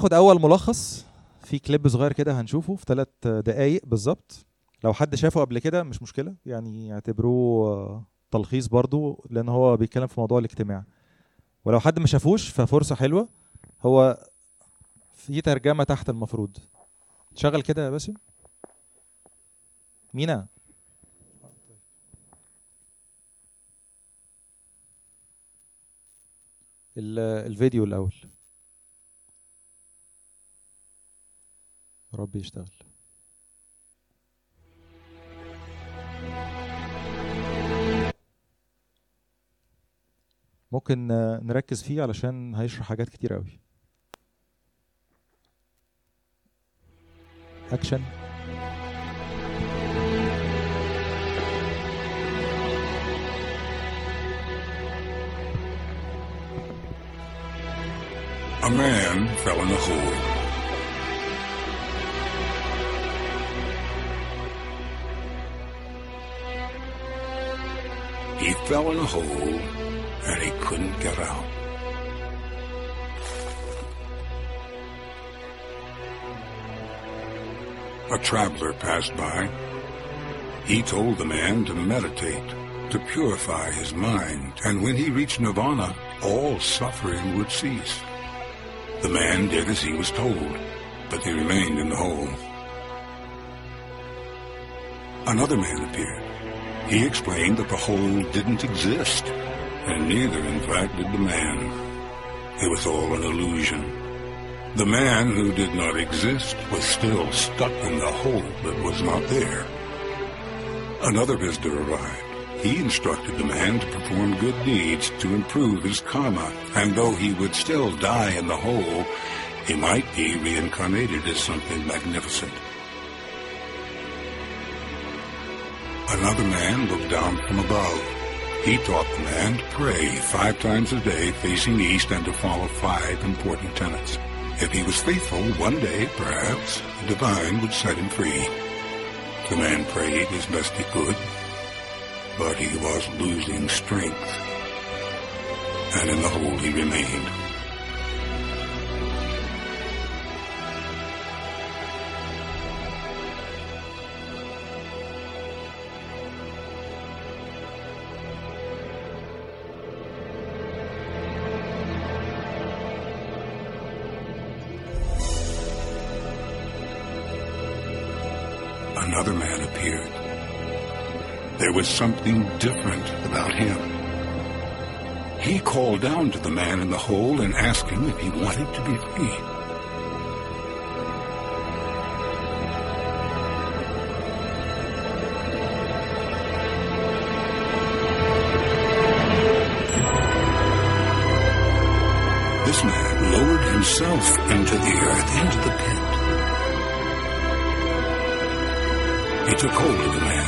هناخد أول ملخص في كليب صغير كده هنشوفه في ثلاث دقايق بالظبط. لو حد شافه قبل كده مش مشكلة يعني اعتبروه تلخيص برضو لأن هو بيتكلم في موضوع الاجتماع. ولو حد ما شافوش ففرصة حلوة هو في ترجمة تحت المفروض. شغل كده يا باسم. مينا. ال- الفيديو الأول. يا رب يشتغل. ممكن نركز فيه علشان هيشرح حاجات كتير قوي. اكشن A man fell in a hole. He fell in a hole and he couldn't get out. A traveler passed by. He told the man to meditate, to purify his mind, and when he reached nirvana, all suffering would cease. The man did as he was told, but he remained in the hole. Another man appeared. He explained that the hole didn't exist, and neither, in fact, did the man. It was all an illusion. The man who did not exist was still stuck in the hole that was not there. Another visitor arrived. He instructed the man to perform good deeds to improve his karma, and though he would still die in the hole, he might be reincarnated as something magnificent. Another man looked down from above. He taught the man to pray five times a day facing east and to follow five important tenets. If he was faithful, one day, perhaps, the divine would set him free. The man prayed as best he could, but he was losing strength. And in the hole he remained. Something different about him. He called down to the man in the hole and asked him if he wanted to be free. This man lowered himself into the earth, into the pit. He took hold of the man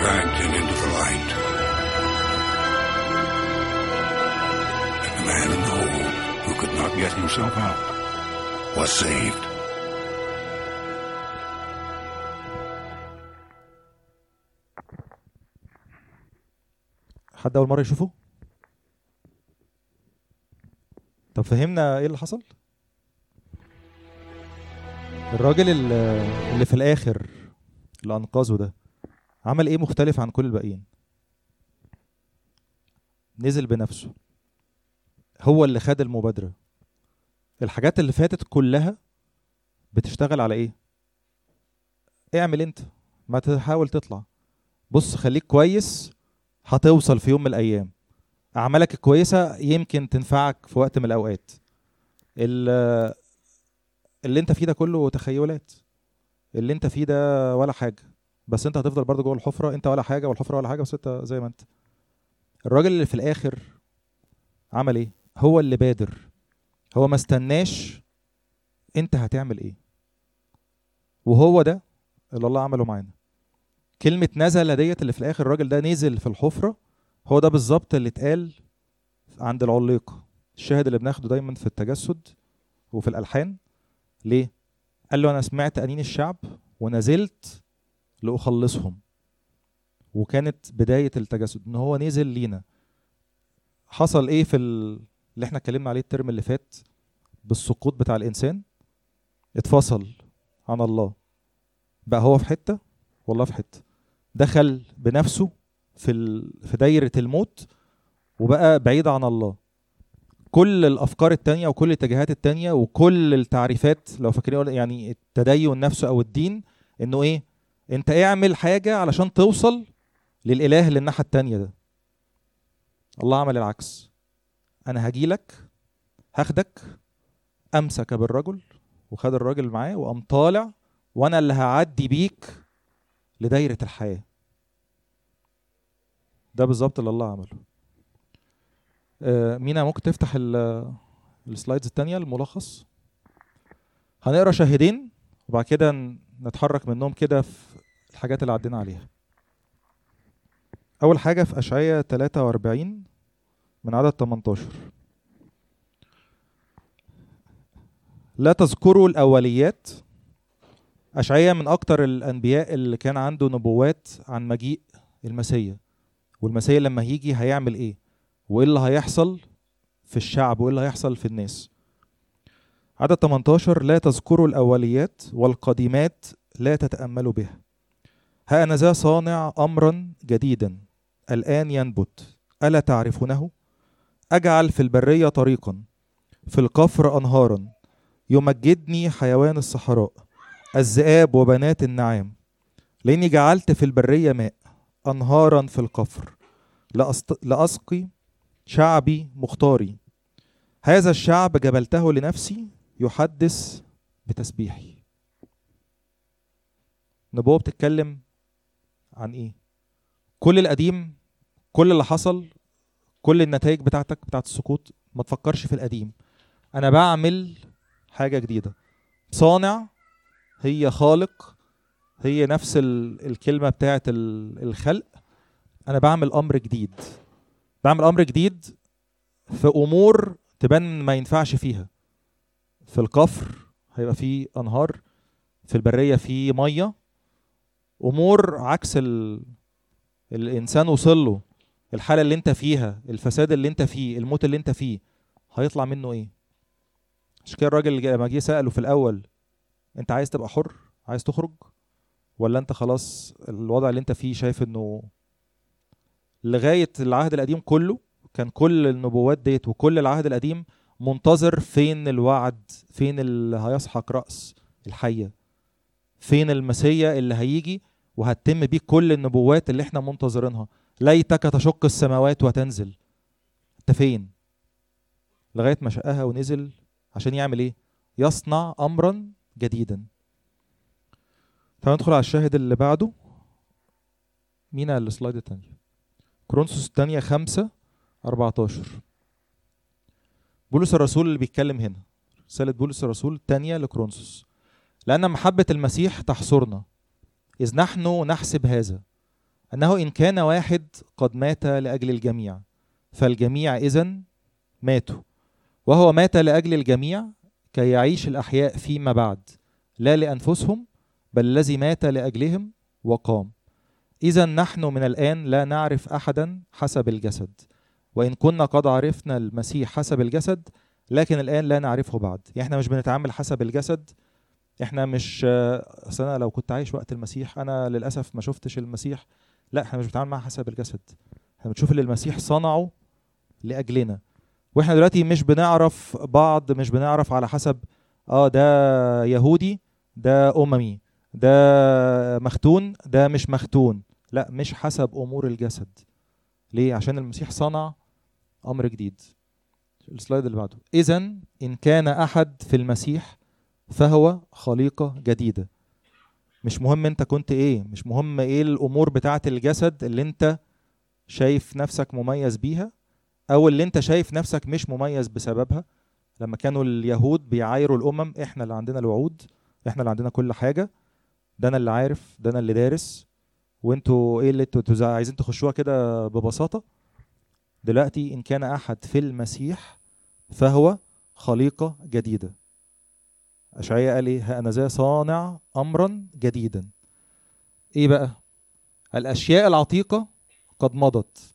dragged him into the light. And the man in the hole, who could not get himself out, was saved. حد اول مره يشوفه طب فهمنا إيه اللي حصل الراجل ال- اللي في الآخر اللي انقذه ده عمل إيه مختلف عن كل الباقيين؟ نزل بنفسه. هو اللي خد المبادرة. الحاجات اللي فاتت كلها بتشتغل على إيه؟ اعمل أنت. ما تحاول تطلع. بص خليك كويس هتوصل في يوم من الأيام. أعمالك الكويسة يمكن تنفعك في وقت من الأوقات. ال- اللي أنت فيه ده كله تخيلات. اللي أنت فيه ده ولا حاجة. بس انت هتفضل برضه جوه الحفرة انت ولا حاجة والحفرة ولا حاجة بس انت زي ما انت. الراجل اللي في الآخر عمل إيه؟ هو اللي بادر. هو ما استناش انت هتعمل إيه. وهو ده اللي الله عمله معانا. كلمة نزل ديت اللي في الآخر الراجل ده نزل في الحفرة هو ده بالظبط اللي اتقال عند العليقة الشاهد اللي بناخده دايما في التجسد وفي الألحان. ليه؟ قال له أنا سمعت أنين الشعب ونزلت لأخلصهم. وكانت بداية التجسد إن هو نزل لينا. حصل إيه في ال... اللي إحنا اتكلمنا عليه الترم اللي فات؟ بالسقوط بتاع الإنسان. اتفصل عن الله. بقى هو في حتة والله في حتة. دخل بنفسه في. في دايرة الموت وبقى بعيد عن الله. كل الأفكار التانية وكل الاتجاهات التانية وكل التعريفات لو فاكرين يعني التدين نفسه أو الدين إنه إيه؟ انت اعمل حاجة علشان توصل للإله اللي الناحية التانية ده. الله عمل العكس. أنا هجيلك هاخدك أمسك بالرجل وخد الراجل معاه وقام طالع وأنا اللي هعدي بيك لدايرة الحياة. ده بالظبط اللي الله عمله. آه، مينا ممكن تفتح ال- السلايدز التانية الملخص؟ هنقرأ شاهدين وبعد كده نتحرك منهم كده في الحاجات اللي عدينا عليها. أول حاجة في أشعية 43 من عدد 18 لا تذكروا الأوليات. أشعية من أكتر الأنبياء اللي كان عنده نبوات عن مجيء المسيا والمسيا لما هيجي هيعمل إيه؟ وإيه اللي هيحصل في الشعب؟ وإيه اللي هيحصل في الناس؟ عدد 18 لا تذكروا الأوليات والقديمات لا تتأملوا بها. ها أنا ذا صانع أمرا جديدا. الآن ينبت. ألا تعرفونه؟ أجعل في البرية طريقا. في القفر أنهارا. يمجدني حيوان الصحراء. الذئاب وبنات النعام. لأني جعلت في البرية ماء. أنهارا في القفر. لأسقي شعبي مختاري. هذا الشعب جبلته لنفسي يحدث بتسبيحي. نبوة بتتكلم عن إيه؟ كل القديم كل اللي حصل كل النتائج بتاعتك بتاعت السقوط ما تفكرش في القديم. أنا بعمل حاجة جديدة. صانع هي خالق هي نفس ال- الكلمة بتاعت ال- الخلق. أنا بعمل أمر جديد. بعمل أمر جديد في أمور تبان ما ينفعش فيها. في القفر هيبقى فيه أنهار في البرية فيه مية. أمور عكس ال... الإنسان وصل له الحالة اللي أنت فيها الفساد اللي أنت فيه الموت اللي أنت فيه هيطلع منه إيه؟ عشان كده الراجل لما جه سأله في الأول أنت عايز تبقى حر؟ عايز تخرج؟ ولا أنت خلاص الوضع اللي أنت فيه شايف إنه لغاية العهد القديم كله كان كل النبوات ديت وكل العهد القديم منتظر فين الوعد فين اللي هيسحق رأس الحية؟ فين المسيا اللي هيجي وهتتم بيه كل النبوات اللي إحنا منتظرينها؟ ليتك تشق السماوات وتنزل. انت فين؟ لغاية ما شقها ونزل عشان يعمل إيه؟ يصنع امرا جديدا. تعالوا ندخل على الشاهد اللي بعده. مين السلايد التانية كرونسوس التانية خمسة 14 بولس الرسول اللي بيتكلم هنا. رسالة بولس الرسول الثانية لكرونسوس لأن محبة المسيح تحصرنا. إذ نحن نحسب هذا. أنه إن كان واحد قد مات لأجل الجميع. فالجميع إذن ماتوا. وهو مات لأجل الجميع كي يعيش الأحياء فيما بعد. لا لأنفسهم بل الذي مات لأجلهم وقام. إذا نحن من الآن لا نعرف أحدا حسب الجسد. وإن كنا قد عرفنا المسيح حسب الجسد لكن الآن لا نعرفه بعد. يعني إحنا مش بنتعامل حسب الجسد. إحنا مش أصل أنا لو كنت عايش وقت المسيح أنا للأسف ما شفتش المسيح. لا إحنا مش بنتعامل معاه حسب الجسد. إحنا بنشوف اللي المسيح صنعه لأجلنا. وإحنا دلوقتي مش بنعرف بعض مش بنعرف على حسب آه ده يهودي ده أممي ده مختون ده مش مختون. لا مش حسب أمور الجسد. ليه؟ عشان المسيح صنع أمر جديد. السلايد اللي بعده. اذا إن كان أحد في المسيح فهو خليقة جديدة. مش مهم أنت كنت إيه. مش مهم إيه الأمور بتاعة الجسد اللي أنت شايف نفسك مميز بيها أو اللي أنت شايف نفسك مش مميز بسببها. لما كانوا اليهود بيعايروا الأمم إحنا اللي عندنا الوعود إحنا اللي عندنا كل حاجة. ده أنا اللي عارف ده أنا اللي دارس. وأنتوا إيه اللي أنتوا عايزين تخشوها كده ببساطة؟ دلوقتي إن كان أحد في المسيح فهو خليقة جديدة. أشعياء قال ها أنا ذا صانع امرا جديدا. إيه بقى؟ الأشياء العتيقة قد مضت.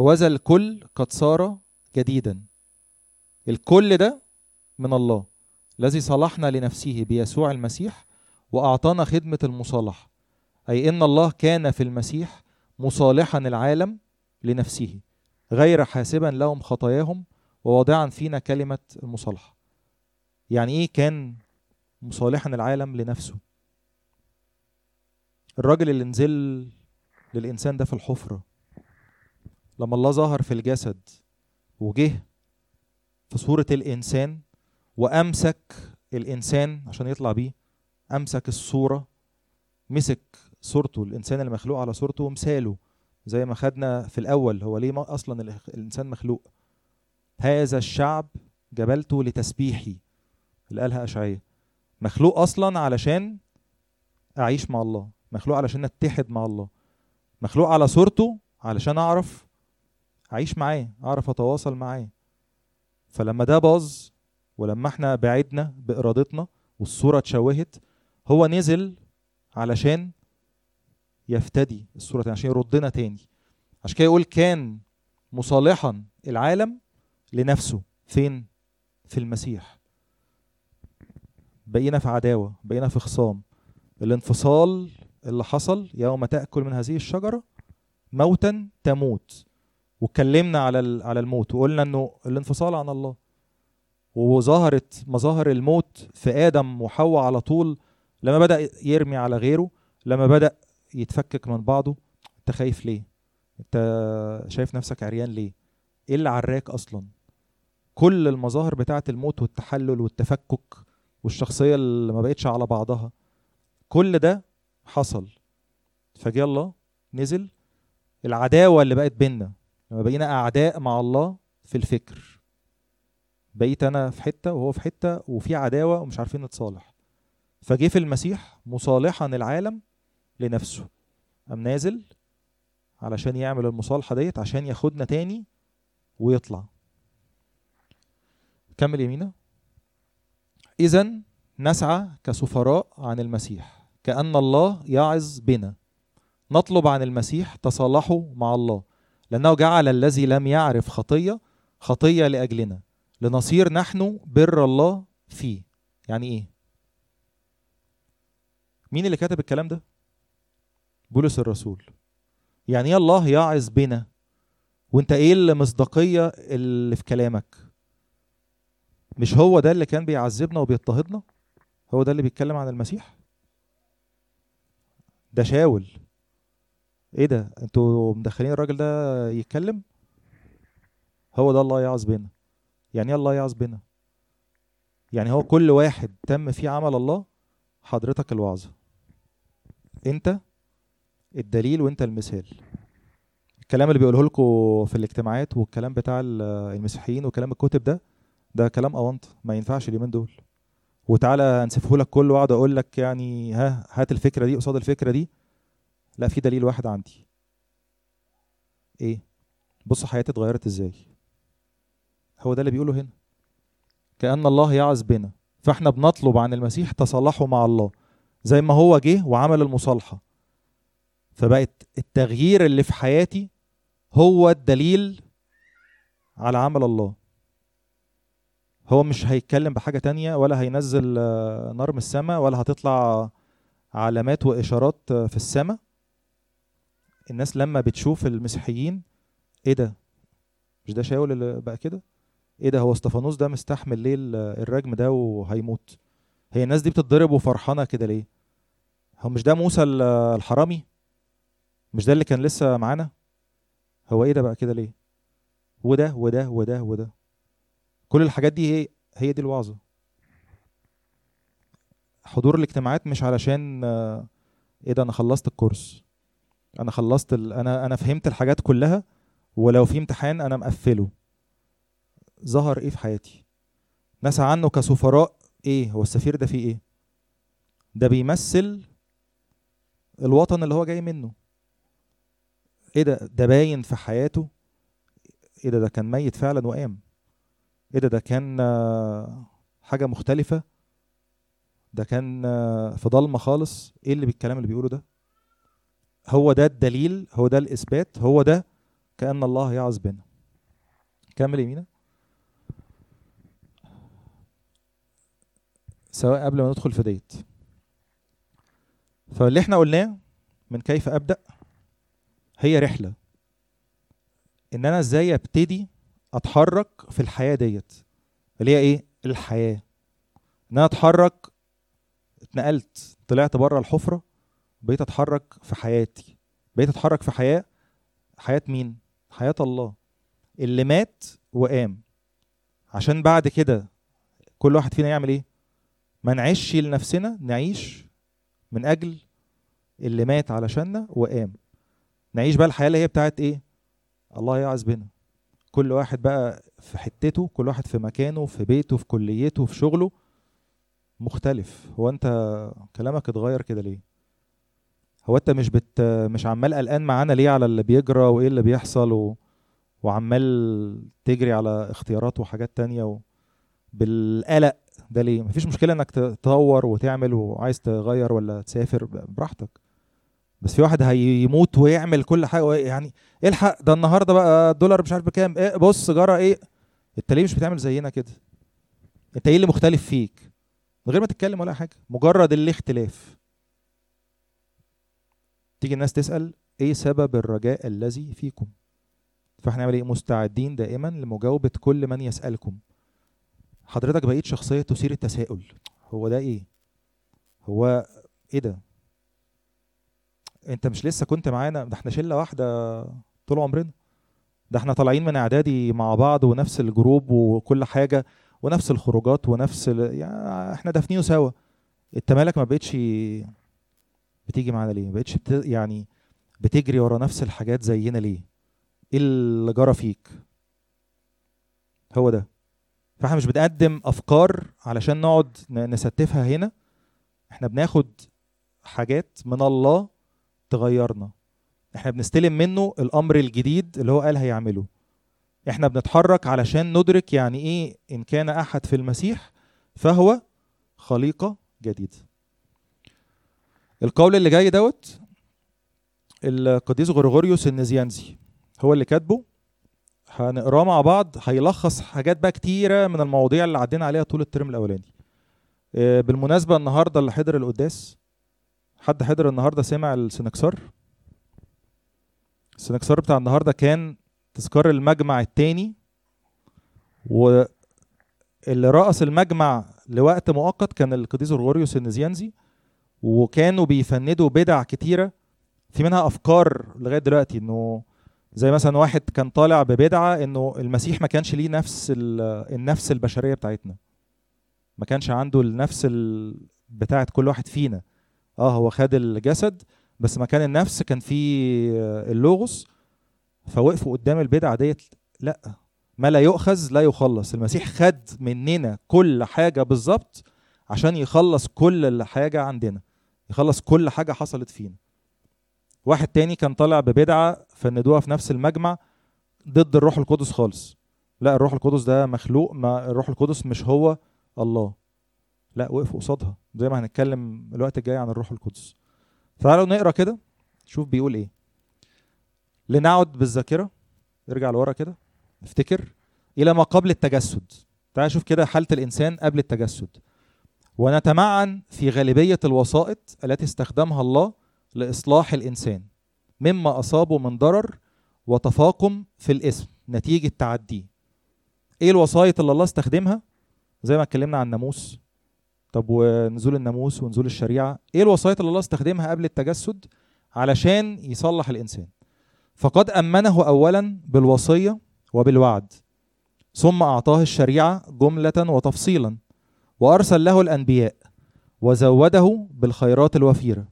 هوذا الكل قد صار جديدا. الكل ده من الله الذي صلحنا لنفسه بيسوع المسيح وأعطانا خدمة المصالحة أي إن الله كان في المسيح مصالحا العالم لنفسه. غير حاسبا لهم خطاياهم وواضعا فينا كلمة المصالحة. يعني إيه كان مصالحا العالم لنفسه؟ الراجل اللي نزل للإنسان ده في الحفرة لما الله ظهر في الجسد وجه في صورة الإنسان وأمسك الإنسان عشان يطلع بيه أمسك الصورة مسك صورته الإنسان اللي مخلوق على صورته ومثاله زي ما خدنا في الأول هو ليه ما أصلا الإنسان مخلوق. هذا الشعب جبلته لتسبيحي. اللي قالها أشعية. مخلوق أصلا علشان أعيش مع الله. مخلوق علشان أتحد مع الله. مخلوق على صورته علشان أعرف أعيش معاه أعرف أتواصل معاه. فلما ده باظ ولما إحنا بعدنا بإرادتنا والصورة اتشوهت هو نزل علشان يفتدي الصورة تاني عشان يردنا تاني. عشان كده يقول كان مصالحا العالم لنفسه فين؟ في المسيح. بقينا في عداوة بقينا في خصام. الانفصال اللي حصل يوم تأكل من هذه الشجرة موتا تموت. واتكلمنا على على الموت وقلنا إنه الانفصال عن الله. وظهرت مظاهر الموت في آدم وحواء على طول لما بدأ يرمي على غيره لما بدأ يتفكك من بعضه أنت خايف ليه؟ أنت شايف نفسك عريان ليه؟ إيه اللي عراك أصلا؟ كل المظاهر بتاعة الموت والتحلل والتفكك والشخصية اللي ما بقتش على بعضها كل ده حصل. فجاء الله نزل العداوة اللي بقت بينا لما بقينا أعداء مع الله في الفكر. بقيت أنا في حتة وهو في حتة وفي عداوة ومش عارفين نتصالح. فجه في المسيح مصالحا العالم لنفسه. قام نازل علشان يعمل المصالحة ديت عشان ياخدنا تاني ويطلع. كمل يمينه اذا نسعى كسفراء عن المسيح كأن الله يعظ بنا. نطلب عن المسيح تصالحوا مع الله لأنه جعل الذي لم يعرف خطية خطية لأجلنا لنصير نحن بر الله فيه. يعني إيه؟ مين اللي كتب الكلام ده؟ بولس الرسول. يعني إيه الله يعظ بنا؟ وأنت إيه المصداقية اللي في كلامك؟ مش هو ده اللي كان بيعذبنا وبيضطهدنا؟ هو ده اللي بيتكلم عن المسيح؟ ده شاول. إيه ده؟ أنتوا مدخلين الراجل ده يتكلم؟ هو ده الله يعظ بنا. يعني إيه الله يعظ بنا؟ يعني هو كل واحد تم فيه عمل الله حضرتك الوعظة أنت الدليل وانت المثال الكلام اللي بيقوله لكم في الاجتماعات والكلام بتاع المسيحيين وكلام الكتب ده ده كلام أونط ما ينفعش اليومين دول. وتعالى انسفه لك كله واقعد أقول لك يعني ها هات الفكرة دي قصاد الفكرة دي. لا في دليل واحد عندي. إيه؟ بص حياتي اتغيرت إزاي؟ هو ده اللي بيقوله هنا. كأن الله يعظ بنا فإحنا بنطلب عن المسيح تصالحه مع الله زي ما هو جه وعمل المصالحة. فبقت التغيير اللي في حياتي هو الدليل على عمل الله. هو مش هيتكلم بحاجة تانية ولا هينزل نار من السماء ولا هتطلع علامات وإشارات في السماء. الناس لما بتشوف المسيحيين إيه ده؟ مش ده شاول اللي بقى كده؟ إيه ده؟ هو استفانوس ده مستحمل ليه الرجم ده وهيموت؟ هي الناس دي بتتضرب وفرحانة كده ليه؟ هو مش ده موسى الحرامي؟ مش ده اللي كان لسه معانا؟ هو إيه ده بقى كده ليه؟ وده وده وده وده كل الحاجات دي هي هي دي الوعظة. حضور الاجتماعات مش علشان إيه ده أنا خلصت الكورس. أنا خلصت ال... أنا أنا فهمت الحاجات كلها ولو في امتحان أنا مقفله. ظهر إيه في حياتي؟ نسى عنه كسفراء إيه؟ هو السفير ده فيه إيه؟ ده بيمثل الوطن اللي هو جاي منه. إيه ده؟ ده باين في حياته. إيه ده؟ ده كان ميت فعلا وقام. إيه ده؟ ده كان حاجة مختلفة. ده كان في ضلمة خالص. إيه اللي بالكلام اللي بيقوله ده؟ هو ده الدليل؟ هو ده الإثبات؟ هو ده كأن الله يعظ بنا. كمل يمينة سواء قبل ما ندخل في ديت. فاللي إحنا قلناه من كيف أبدأ هي رحلة. إن أنا إزاي أبتدي أتحرك في الحياة ديت؟ اللي هي إيه؟ الحياة. إن أنا أتحرك اتنقلت طلعت بره الحفرة بقيت أتحرك في حياتي. بقيت أتحرك في حياة حياة مين؟ حياة الله. اللي مات وقام. عشان بعد كده كل واحد فينا يعمل إيه؟ ما نعيش لنفسنا نعيش من أجل اللي مات علشاننا وقام. نعيش بقى الحياة اللي هي بتاعت إيه؟ الله يعز بنا. كل واحد بقى في حتته كل واحد في مكانه في بيته في كليته في شغله مختلف. هو أنت كلامك اتغير كده ليه؟ هو أنت مش بت مش عمال قلقان معانا ليه على اللي بيجرى وإيه اللي بيحصل و... وعمال تجري على اختيارات وحاجات تانية و... بالقلق ده ليه؟ مفيش مشكلة إنك تطور وتعمل وعايز تغير ولا تسافر براحتك. بس في واحد هيموت ويعمل كل حاجة يعني الحق ده النهارده بقى الدولار مش عارف بكام. إيه بص جرى إيه انت ليه مش بتعمل زينا كده؟ انت إيه اللي مختلف فيك؟ من غير ما تتكلم ولا حاجة. مجرد الاختلاف تيجي الناس تسأل إيه سبب الرجاء الذي فيكم؟ فاحنا نعمل إيه؟ مستعدين دائما لمجاوبة كل من يسألكم. حضرتك بقيت شخصية تثير التساؤل. هو ده إيه؟ هو إيه ده؟ انت مش لسه كنت معانا؟ ده إحنا شلة واحدة طول عمرنا. ده إحنا طالعين من اعدادي مع بعض ونفس الجروب وكل حاجة ونفس الخروجات ونفس ال... يعني إحنا دافنينه سوا. انت مالك ما بقتش بتيجي معانا ليه؟ ما بقتش بت... يعني بتجري ورا نفس الحاجات زينا ليه؟ إيه اللي جرى فيك؟ هو ده. فاحنا مش بنقدم افكار علشان نقعد نستفها هنا. إحنا بناخد حاجات من الله تغيرنا. إحنا بنستلم منه الأمر الجديد اللي هو قال هيعمله. إحنا بنتحرك علشان ندرك يعني إيه إن كان أحد في المسيح فهو خليقة جديدة. القول اللي جاي دوت القديس غريغوريوس النزيانزي هو اللي كاتبه. هنقراه مع بعض هيلخص حاجات بقى كتيرة من المواضيع اللي عدينا عليها طول الترم الأولاني. بالمناسبة النهاردة اللي حضر القداس حد حضر النهاردة سمع السنكسار؟ السنكسار بتاع النهاردة كان تذكار المجمع التاني واللي رأس المجمع لوقت مؤقت كان القديس غريغوريوس النزيانزي وكانوا بيفندوا بدع كتيرة في منها أفكار لغاية دلوقتي إنه زي مثلا واحد كان طالع ببدعة إنه المسيح ما كانش ليه نفس النفس البشرية بتاعتنا ما كانش عنده النفس بتاعت كل واحد فينا. آه هو خد الجسد بس مكان النفس كان فيه اللوغوس فوقفوا قدام البدعة ديت. لا ما لا يؤخذ لا يخلص. المسيح خد مننا كل حاجة بالظبط عشان يخلص كل حاجة عندنا يخلص كل حاجة حصلت فينا. واحد تاني كان طالع ببدعة فندوها في نفس المجمع ضد الروح القدس خالص. لا الروح القدس ده مخلوق ما الروح القدس مش هو الله. لا وقفوا قصادها. زي ما هنتكلم الوقت الجاي عن الروح القدس. تعالوا نقرأ كده شوف بيقول إيه. لنعد بالذاكرة. نرجع لورا كده. نفتكر إلى ما قبل التجسد. تعال شوف كده حالة الإنسان قبل التجسد. ونتمعن في غالبية الوسائط التي استخدمها الله لإصلاح الإنسان. مما أصابه من ضرر وتفاقم في الإسم نتيجة تعديه. إيه الوسائط اللي الله استخدمها؟ زي ما اتكلمنا عن الناموس طب ونزول الناموس ونزول الشريعة إيه الوسائط اللي الله استخدمها قبل التجسد؟ علشان يصلح الإنسان. فقد أمنه أولا بالوصية وبالوعد ثم أعطاه الشريعة جملة وتفصيلا وأرسل له الأنبياء وزوده بالخيرات الوفيرة.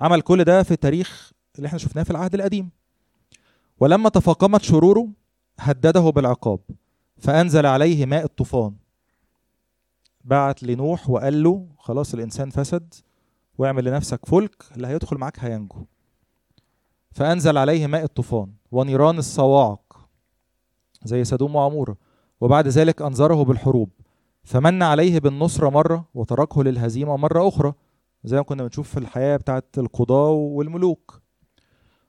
عمل كل ده في التاريخ اللي إحنا شفناه في العهد القديم. ولما تفاقمت شروره هدده بالعقاب فأنزل عليه ماء الطوفان. بعت لنوح وقال له خلاص الإنسان فسد واعمل لنفسك فلك اللي هيدخل معاك هينجو. فأنزل عليه ماء الطوفان ونيران الصواعق زي سدوم وعمورة. وبعد ذلك أنذره بالحروب. فمن عليه بالنصرة مرة وتركه للهزيمة مرة أخرى زي ما كنا بنشوف في الحياة بتاعت القضاة والملوك.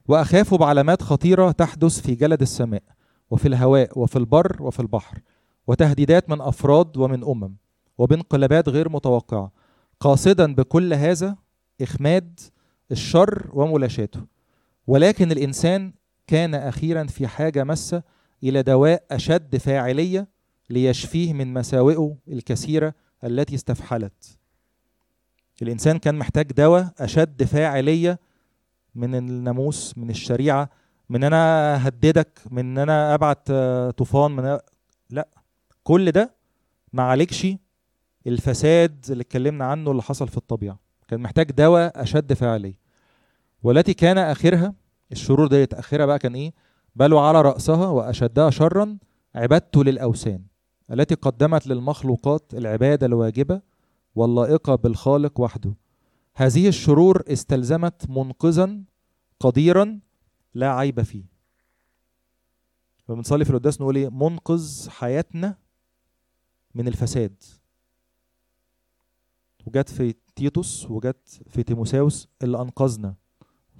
وأخافوا بعلامات خطيرة تحدث في جلد السماء وفي الهواء وفي البر وفي البحر وتهديدات من أفراد ومن أمم. وبانقلابات غير متوقعة قاصدا بكل هذا إخماد الشر وملاشاته. ولكن الإنسان كان أخيرا في حاجة مسة إلى دواء أشد فاعلية ليشفيه من مساوئه الكثيرة التي استفحلت. الإنسان كان محتاج دواء أشد فاعلية من الناموس من الشريعة من أنا أهددك من أن أنا أبعت طوفان من أنا... لا كل ده ما عالجش الفساد اللي اتكلمنا عنه اللي حصل في الطبيعة. كان محتاج دواء أشد فاعلية. والتي كان آخرها الشرور ديت آخرها بقى كان إيه؟ بل على رأسها وأشدها شرا عبادته للأوثان التي قدمت للمخلوقات العبادة الواجبة واللائقة بالخالق وحده. هذه الشرور استلزمت منقذا قديرا لا عيب فيه. فبنصلي في القداس نقول إيه؟ منقذ حياتنا من الفساد. وجت في تيتوس وجت في تيموساوس اللي أنقذنا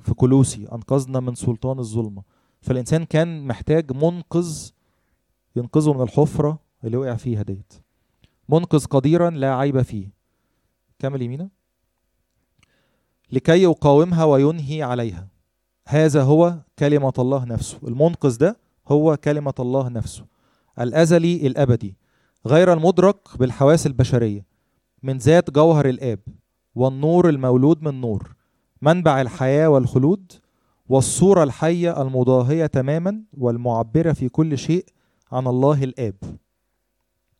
في كولوسي أنقذنا من سلطان الظلمة. فالإنسان كان محتاج منقذ ينقذه من الحفرة اللي وقع فيها ديت. منقذ قديرا لا عيب فيه. كمل يمينة؟ لكي يقاومها وينهي عليها. هذا هو كلمة الله نفسه. المنقذ ده هو كلمة الله نفسه. الأزلي الأبدي. غير المدرك بالحواس البشرية. من ذات جوهر الآب والنور المولود من نور منبع الحياة والخلود والصورة الحية المضاهية تماما والمعبرة في كل شيء عن الله الآب.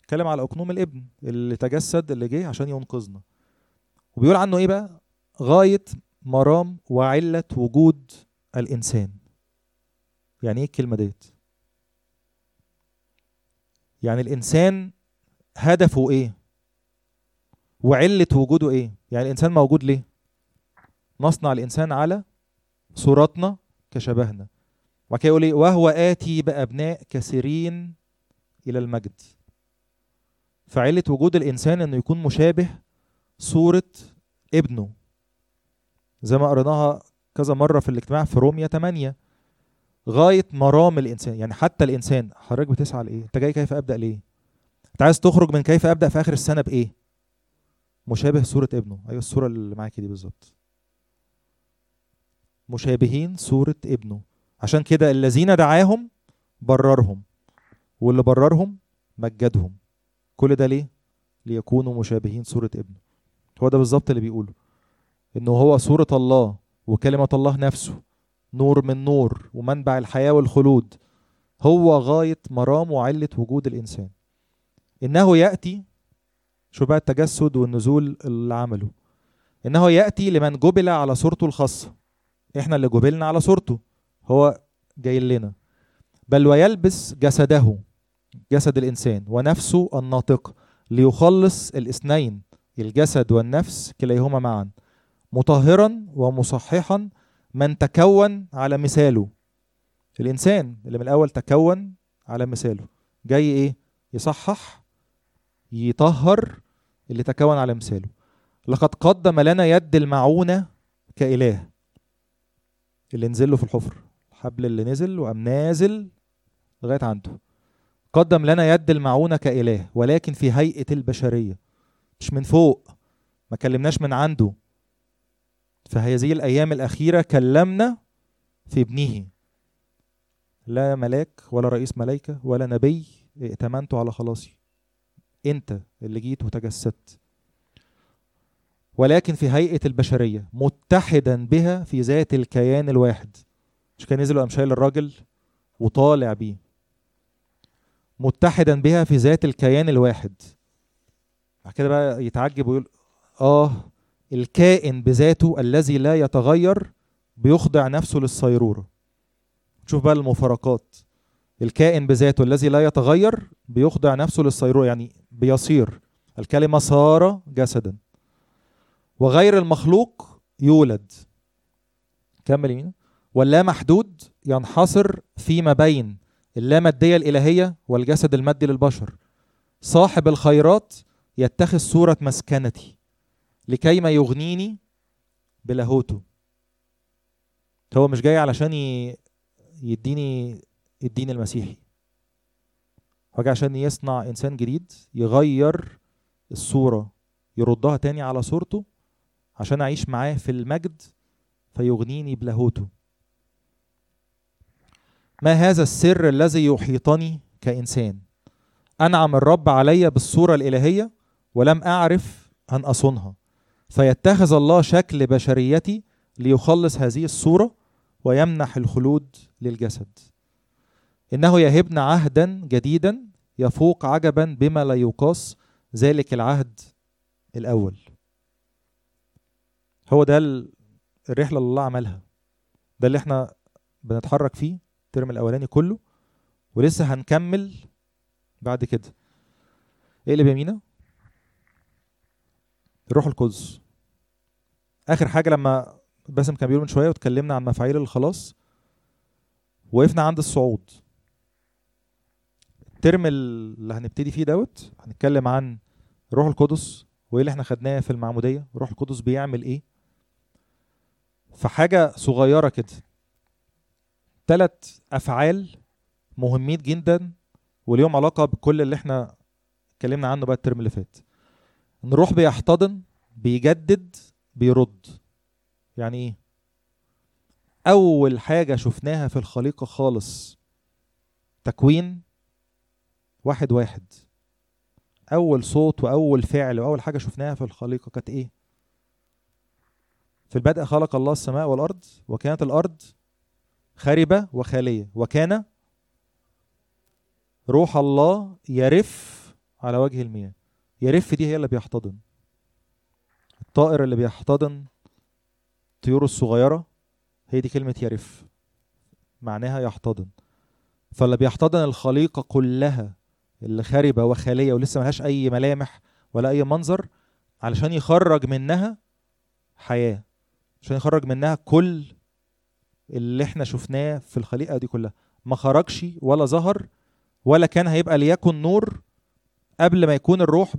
اتكلم على أقنوم الابن اللي تجسد اللي جه عشان ينقذنا. وبيقول عنه إيه بقى؟ غاية مرام وعلة وجود الإنسان. يعني إيه الكلمة ديت؟ يعني الإنسان هدفه إيه؟ وعلة وجوده إيه؟ يعني الإنسان موجود ليه؟ نصنع الإنسان على صورتنا كشبهنا. وبعد كده يقول إيه؟ وهو آتي بأبناء كثيرين إلى المجد. فعلة وجود الإنسان إنه يكون مشابه صورة ابنه. زي ما قريناها كذا مرة في الاجتماع في روميا 8 غاية مرام الإنسان يعني حتى الإنسان. حضرتك بتسعى لإيه؟ أنت جاي كيف أبدأ ليه؟ أنت عايز تخرج من كيف أبدأ في آخر السنة بإيه؟ مشابه صورة ابنه. أيوة الصورة اللي معاكي دي بالظبط. مشابهين صورة ابنه. عشان كده الذين دعاهم بررهم واللي بررهم مجدهم. كل ده ليه؟ ليكونوا مشابهين صورة ابنه. هو ده بالظبط اللي بيقوله. إنه هو صورة الله وكلمة الله نفسه. نور من نور ومنبع الحياة والخلود. هو غاية مرام وعلة وجود الإنسان. إنه يأتي شو بقى التجسد والنزول اللي عمله؟ إنه يأتي لمن جبل على صورته الخاصة. إحنا اللي جبلنا على صورته. هو جاي لنا. بل ويلبس جسده جسد الإنسان ونفسه الناطقة ليخلص الإثنين الجسد والنفس كليهما معا مطهرا ومصححا من تكون على مثاله. الإنسان اللي من الأول تكون على مثاله. جاي إيه؟ يصحح يطهر اللي تكون على مثاله. لقد قدم لنا يد المعونة كإله اللي نزل له في الحفر الحبل اللي نزل وقام نازل لغاية عنده. قدم لنا يد المعونة كإله ولكن في هيئة البشرية مش من فوق ما كلمناش من عنده. في هذه الأيام الأخيرة كلمنا في ابنه. لا ملاك ولا رئيس ملائكة ولا نبي ائتمنت على خلاصي أنت اللي جيت وتجسدت. ولكن في هيئة البشرية متحدا بها في ذات الكيان الواحد. مش كان نزل شايل الراجل وطالع بيه. متحدا بها في ذات الكيان الواحد. بعد كده بقى يتعجب ويقول آه الكائن بذاته الذي لا يتغير بيخضع نفسه للصيرورة. شوف بقى المفارقات. الكائن بذاته الذي لا يتغير بيخضع نفسه للصيرورة يعني بيصير. الكلمة صار جسدا. وغير المخلوق يولد. كمل يمين. واللا محدود ينحصر فيما بين اللامادية الإلهية والجسد المادي للبشر. صاحب الخيرات يتخذ صورة مسكنتي لكي ما يغنيني بلاهوته. هو مش جاي علشان يديني الدين المسيحي. جاي عشان يصنع إنسان جديد يغير الصورة يردها تاني على صورته عشان أعيش معاه في المجد فيغنيني بلاهوته. ما هذا السر الذي يحيطني كإنسان؟ أنعم الرب علي بالصورة الإلهية ولم أعرف أن أصونها. فيتخذ الله شكل بشريتي ليخلص هذه الصورة ويمنح الخلود للجسد. إنه يهبنا عهدا جديدا يفوق عجبا بما لا يقاس ذلك العهد الأول. هو ده ال- الرحلة اللي الله عملها. ده اللي إحنا بنتحرك فيه الترم الأولاني كله ولسه هنكمل بعد كده. اقلب يمينة الروح القدس. آخر حاجة لما باسم كان بيقول من شوية واتكلمنا عن مفاعيل الخلاص وقفنا عند الصعود. الترم اللي هنبتدي فيه دوت هنتكلم عن الروح القدس وإيه اللي إحنا خدناه في المعمودية الروح القدس بيعمل إيه. فحاجة صغيرة كده. ثلاث أفعال مهمين جدا وليهم علاقة بكل اللي إحنا اتكلمنا عنه بقى الترم اللي فات. إن الروح بيحتضن بيجدد بيرد. يعني إيه؟ أول حاجة شفناها في الخليقة خالص تكوين واحد واحد. أول صوت وأول فعل وأول حاجة شفناها في الخليقة كانت إيه؟ في البدء خلق الله السماء والأرض وكانت الأرض خربه وخالية وكان روح الله يرف على وجه المياه. يرف دي هي اللي بيحتضن. الطائر اللي بيحتضن الطيور الصغيرة هي دي كلمة يرف. معناها يحتضن. فاللي بيحتضن الخليقة كلها اللي وخاليه ولسه ملهاش أي ملامح ولا أي منظر علشان يخرج منها حياة عشان يخرج منها كل اللي إحنا شفناه في الخليقة دي كلها. ما خرجش ولا ظهر ولا كان هيبقى ليكن نور قبل ما يكون الروح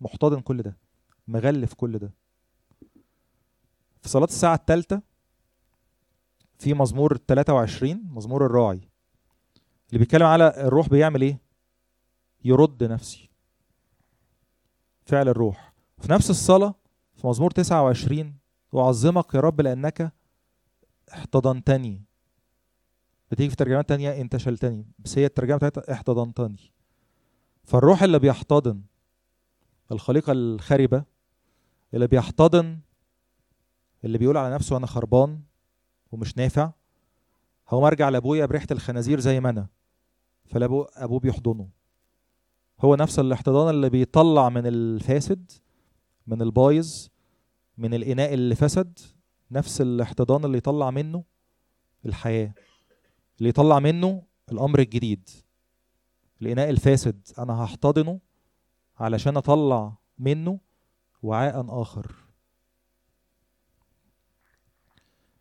محتضن كل ده مغلف كل ده. في صلاة الساعة الثالثة في مزمور 23 مزمور الراعي اللي بيتكلم على الروح بيعمل إيه؟ يرد نفسي. فعل الروح. في نفس الصلاة في مزمور 29 أعظمك يا رب لأنك احتضنتني. بتيجي في ترجمات تانية أنت شلتني. بس هي الترجمة بتاعتها احتضنتني. فالروح اللي بيحتضن الخليقة الخاربة اللي بيحتضن اللي بيقول على نفسه أنا خربان ومش نافع هو أرجع لأبويا بريحة الخنازير زي ما أنا. فلابو أبوه بيحضنه. هو نفس الاحتضان اللي بيطلع من الفاسد من البايظ من الإناء اللي فسد نفس الاحتضان اللي يطلع منه الحياة اللي يطلع منه الأمر الجديد الإناء الفاسد. أنا هحتضنه علشان أطلع منه وعاء آخر.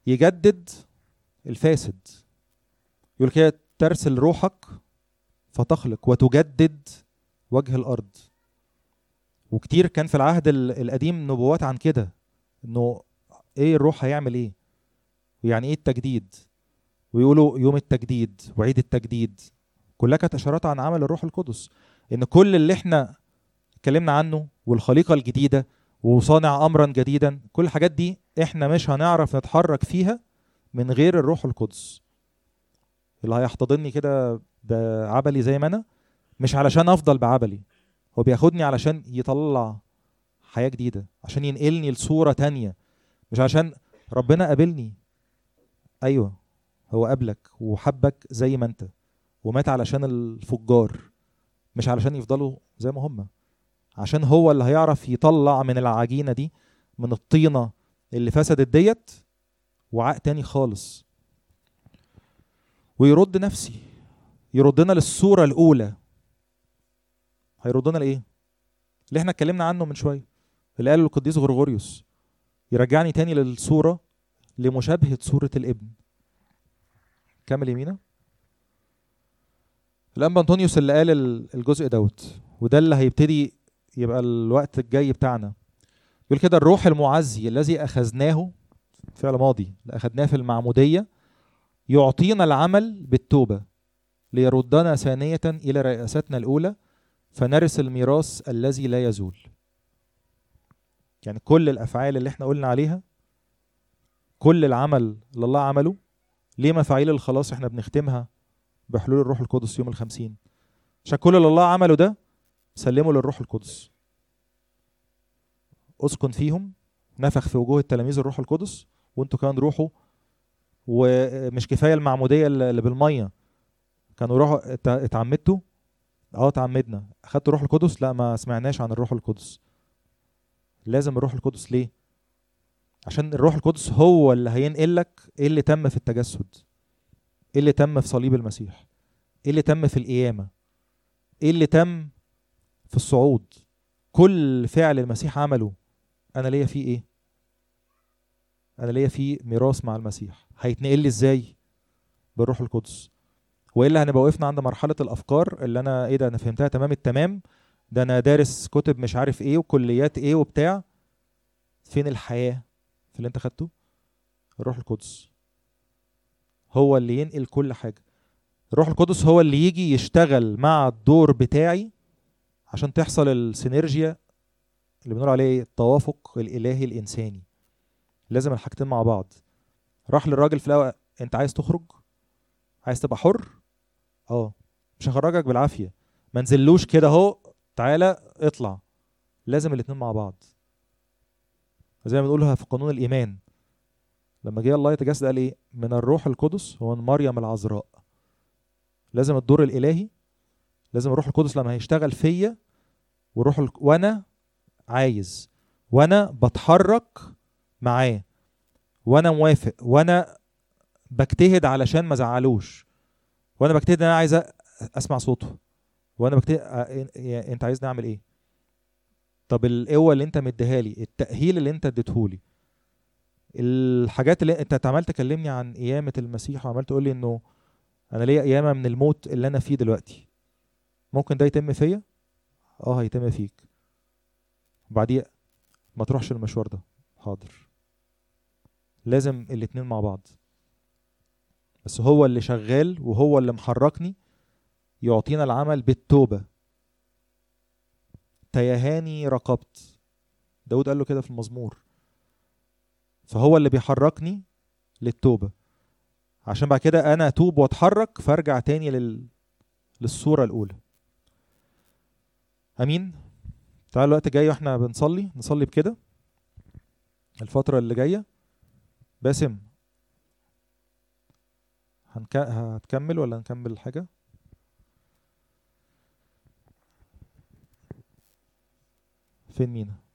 يجدد الفاسد. يقول كده ترسل روحك فتخلق وتجدد وجه الأرض. وكتير كان في العهد ال- القديم نبوات عن كده إنه إيه الروح هيعمل إيه؟ ويعني إيه التجديد؟ ويقولوا يوم التجديد وعيد التجديد. كلها كانت إشارات عن عمل الروح القدس إن كل اللي إحنا اتكلمنا عنه والخليقة الجديدة وصانع امرا جديدا كل الحاجات دي إحنا مش هنعرف نتحرك فيها من غير الروح القدس. اللي هيحتضني كده بعبلي زي ما أنا مش علشان أفضل بعبلي هو بياخدني علشان يطلع حياة جديدة عشان ينقلني لصورة تانية مش عشان ربنا قابلني. أيوه هو قابلك وحبك زي ما أنت ومات علشان الفجار مش علشان يفضلوا زي ما هم. عشان هو اللي هيعرف يطلع من العجينة دي من الطينة اللي فسدت ديت وعاء تاني خالص. ويرد نفسي يردنا للصورة الأولى. هيردنا لإيه؟ اللي إحنا اتكلمنا عنه من شوية اللي قاله القديس غرغوريوس. يرجعني تاني للصورة لمشابهة صورة الابن. كمل يمينة؟ الأنبا أنطونيوس اللي قال ال- الجزء دوت وده اللي هيبتدي يبقى الوقت الجاي بتاعنا. يقول كده الروح المعزي الذي أخذناه فعل ماضي اللي أخذناه في المعمودية يعطينا العمل بالتوبة ليردنا ثانية إلى رئاستنا الأولى فنرث الميراث الذي لا يزول. يعني كل الأفعال اللي إحنا قلنا عليها كل العمل اللي الله عمله ليه مفاعيل الخلاص إحنا بنختمها بحلول الروح القدس يوم الخمسين؟ عشان كل اللي الله عمله ده سلمه للروح القدس. أسكن فيهم نفخ في وجوه التلاميذ الروح القدس وأنتوا كمان روحوا. ومش كفاية المعمودية اللي بالمية كانوا روحوا ات- اتعمدتوا. آه اتعمدنا اخدتوا الروح القدس؟ لا ما سمعناش عن الروح القدس. لازم الروح القدس ليه؟ عشان الروح القدس هو اللي هينقل لك إيه اللي تم في التجسد إيه اللي تم في صليب المسيح إيه اللي تم في القيامة إيه اللي تم في الصعود. كل فعل المسيح عمله أنا ليا فيه إيه؟ أنا ليا فيه ميراث مع المسيح. هيتنقل لي إزاي؟ بالروح القدس. والا هنبقى وقفنا عند مرحلة الأفكار اللي أنا إيه ده أنا فهمتها تمام التمام. ده أنا دارس كتب مش عارف إيه وكليات إيه وبتاع. فين الحياة في اللي أنت خدته؟ الروح القدس. هو اللي ينقل كل حاجة. الروح القدس هو اللي يجي يشتغل مع الدور بتاعي عشان تحصل السينرجيا اللي بنقول عليه؟ التوافق الإلهي الإنساني. لازم الحاجتين مع بعض. راح للراجل في الأول أنت عايز تخرج؟ عايز تبقى حر؟ آه. مش هخرجك بالعافية. ما نزلوش كده اهو. تعالى اطلع. لازم الاتنين مع بعض. زي ما بنقولها في قانون الإيمان. لما جه الله يتجسد قال إيه؟ من الروح القدس هو مريم العذراء. لازم الدور الإلهي لازم الروح القدس لما هيشتغل فيا والروح ال... وأنا عايز. وأنا بتحرك معاه. وأنا موافق. وأنا بجتهد علشان ما ازعلوش وأنا بجتهد إن أنا عايز أسمع صوته. وأنا بجتهد أنت عايزني أعمل إيه؟ طب القوة اللي أنت مديها لي التأهيل اللي أنت اديتهولي الحاجات اللي أنت عمال تكلمني عن قيامة المسيح وعمال تقول لي إنه أنا ليا قيامة من الموت اللي أنا فيه دلوقتي. ممكن ده يتم فيا؟ آه هيتم فيك. وبعديه ما تروحش المشوار ده. حاضر. لازم الاتنين مع بعض. بس هو اللي شغال وهو اللي محركني يعطينا العمل بالتوبة. تيهاني رقبت. داود قال له كده في المزمور. فهو اللي بيحركني للتوبة. عشان بعد كده أنا أتوب وأتحرك فأرجع تاني لل... للصورة الأولى. أمين؟ تعالوا الوقت الجاي وإحنا بنصلي. نصلي بكده. الفترة اللي جاية. باسم. هنك... هتكمل ولا نكمل حاجة؟ فين مينا؟